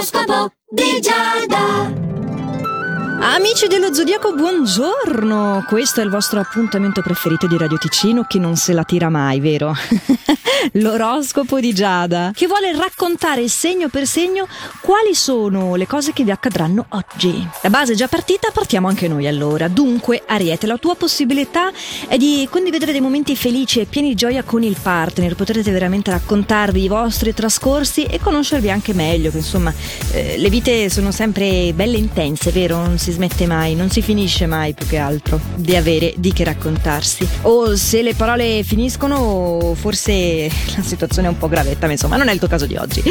L'oroscopo di Giada. Amici dello Zodiaco, buongiorno! Questo è il vostro appuntamento preferito di Radio Ticino che non se la tira mai, vero? L'oroscopo di Giada, che vuole raccontare segno per segno quali sono le cose che vi accadranno oggi. La base è già partita, partiamo anche noi allora. Dunque, Ariete, la tua possibilità è di condividere dei momenti felici e pieni di gioia con il partner. Potrete veramente raccontarvi i vostri trascorsi e conoscervi anche meglio, che insomma, eh, le vite sono sempre belle intense, vero? Non si smette mai, non si finisce mai più che altro di avere di che raccontarsi. O se le parole finiscono, forse la situazione è un po' gravetta, ma insomma non è il tuo caso di oggi.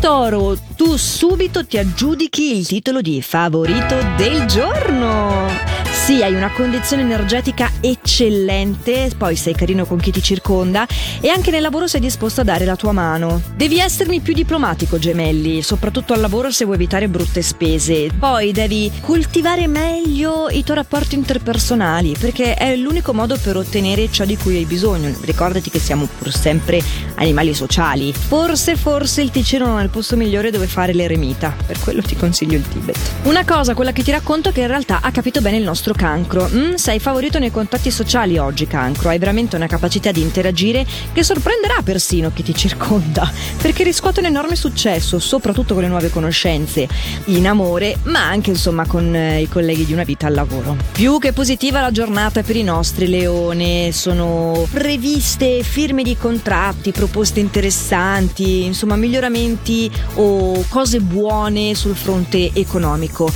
Toro, tu subito ti aggiudichi il titolo di favorito del giorno. Sì, hai una condizione energetica eccellente, poi sei carino con chi ti circonda e anche nel lavoro sei disposto a dare la tua mano. Devi essermi più diplomatico, gemelli, soprattutto al lavoro se vuoi evitare brutte spese. Poi devi coltivare meglio i tuoi rapporti interpersonali, perché è l'unico modo per ottenere ciò di cui hai bisogno. Ricordati che siamo pur sempre animali sociali. Forse, forse il Ticino non è il posto migliore dove fare l'eremita, per quello ti consiglio il Tibet. Una cosa, quella che ti racconto, che in realtà ha capito bene il nostro cancro. Mm, sei favorito nei contatti sociali oggi, cancro. Hai veramente una capacità di interagire che sorprenderà persino chi ti circonda, perché riscuote un enorme successo, soprattutto con le nuove conoscenze, in amore, ma anche insomma con eh, i colleghi di una vita al lavoro. Più che positiva la giornata per i nostri leone, sono previste firme di contratti, proposte interessanti, insomma miglioramenti o cose buone sul fronte economico.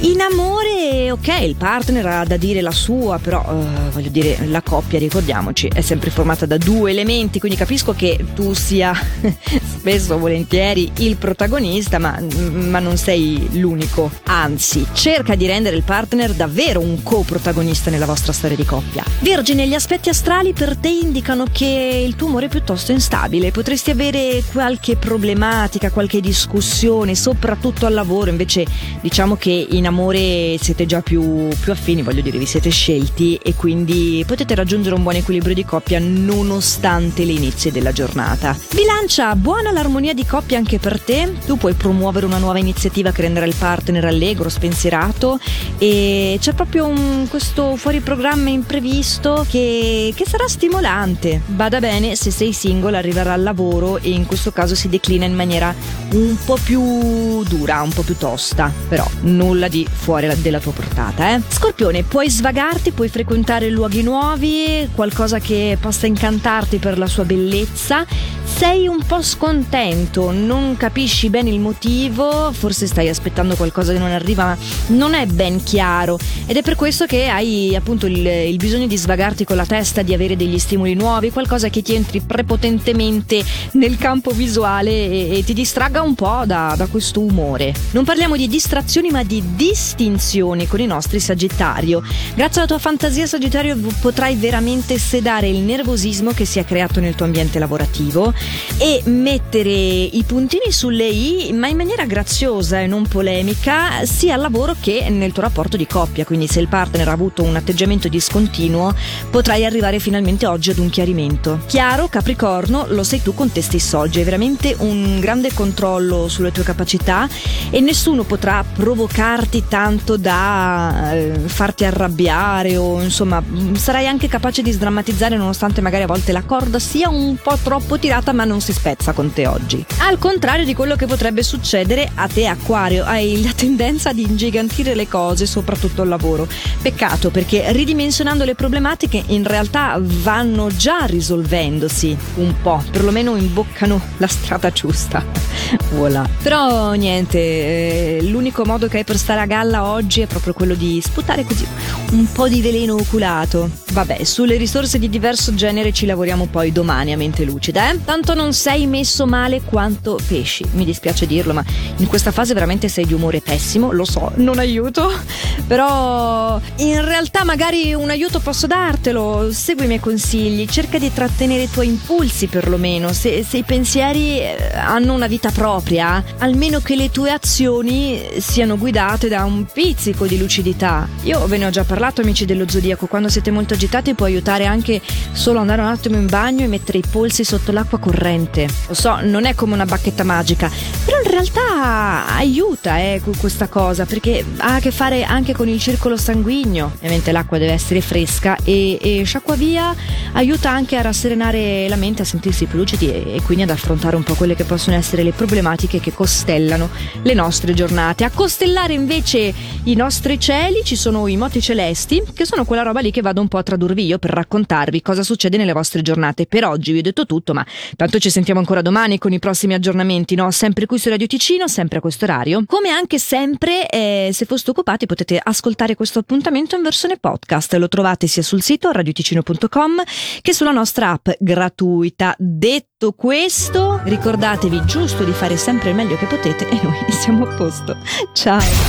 In amore, ok, il partner ha da dire la sua, però uh, voglio dire, la coppia, ricordiamoci, è sempre formata da due elementi, quindi capisco che tu sia spesso volentieri il protagonista, ma, ma non sei l'unico. Anzi, cerca di rendere il partner davvero un coprotagonista nella vostra storia di coppia. Vergine, gli aspetti astrali per te indicano che il tuo amore è piuttosto instabile, potresti avere qualche problematica, qualche discussione, soprattutto al lavoro, invece diciamo che in amore siete già più, più, affini, voglio dire, vi siete scelti e quindi potete raggiungere un buon equilibrio di coppia nonostante le inizi della giornata. Bilancia, buona l'armonia di coppia anche per te. Tu puoi promuovere una nuova iniziativa che renderà il partner allegro, spensierato e c'è proprio un, questo fuori programma imprevisto che, che sarà stimolante. Bada bene, se sei single arriverà al lavoro e in questo caso si declina in maniera un po' più dura, un po' più tosta, però nulla di di fuori della tua portata. Eh? Scorpione, puoi svagarti, puoi frequentare luoghi nuovi, qualcosa che possa incantarti per la sua bellezza. Sei un po' scontento, non capisci bene il motivo, forse stai aspettando qualcosa che non arriva, ma non è ben chiaro. Ed è per questo che hai appunto il, il bisogno di svagarti con la testa, di avere degli stimoli nuovi, qualcosa che ti entri prepotentemente nel campo visuale e, e ti distragga un po' da, da questo umore. Non parliamo di distrazioni, ma di distinzioni con i nostri Sagittario. Grazie alla tua fantasia Sagittario potrai veramente sedare il nervosismo che si è creato nel tuo ambiente lavorativo e mettere i puntini sulle i, ma in maniera graziosa e non polemica, sia al lavoro che nel tuo rapporto di coppia. Quindi se il partner ha avuto un atteggiamento discontinuo, potrai arrivare finalmente oggi ad un chiarimento. Chiaro, Capricorno, lo sei tu con te stesso oggi, hai veramente un grande controllo sulle tue capacità e nessuno potrà provocarti farti tanto da eh, farti arrabbiare o insomma sarai anche capace di sdrammatizzare nonostante magari a volte la corda sia un po' troppo tirata ma non si spezza con te oggi. Al contrario di quello che potrebbe succedere a te Acquario, hai la tendenza ad ingigantire le cose, soprattutto al lavoro. Peccato perché ridimensionando le problematiche in realtà vanno già risolvendosi un po', perlomeno imboccano la strada giusta. voilà. Però niente, eh, l'unico modo che hai per stare a galla oggi è proprio quello di sputare così un po' di veleno oculato. Vabbè, sulle risorse di diverso genere ci lavoriamo poi domani a mente lucida, eh? Tanto non sei messo male quanto pesci. Mi dispiace dirlo, ma in questa fase veramente sei di umore pessimo, lo so, non aiuto. Però in realtà magari un aiuto posso dartelo. Segui i miei consigli, cerca di trattenere i tuoi impulsi perlomeno. Se, se i pensieri eh, hanno una vita propria, almeno che le tue azioni siano guidate da un pizzico di lucidità. Io ve ne ho già parlato, amici dello zodiaco, quando siete molto agitati agitati può aiutare anche solo andare un attimo in bagno e mettere i polsi sotto l'acqua corrente. Lo so, non è come una bacchetta magica, però in realtà aiuta eh, questa cosa perché ha a che fare anche con il circolo sanguigno. Ovviamente l'acqua deve essere fresca e, e sciacqua via aiuta anche a rasserenare la mente, a sentirsi più lucidi e, e quindi ad affrontare un po' quelle che possono essere le problematiche che costellano le nostre giornate. A costellare invece i nostri cieli ci sono i moti celesti, che sono quella roba lì che vado un po' a tradurvi io per raccontarvi cosa succede nelle vostre giornate. Per oggi vi ho detto tutto, ma tanto ci sentiamo ancora domani con i prossimi aggiornamenti, no? Sempre qui su Radio Ticino, sempre a questo orario. Come anche sempre, eh, se foste occupati, potete ascoltare questo appuntamento in versione podcast. Lo trovate sia sul sito radioticino.com che sulla nostra app gratuita. Detto questo, ricordatevi giusto di fare sempre il meglio che potete e noi siamo a posto. Ciao!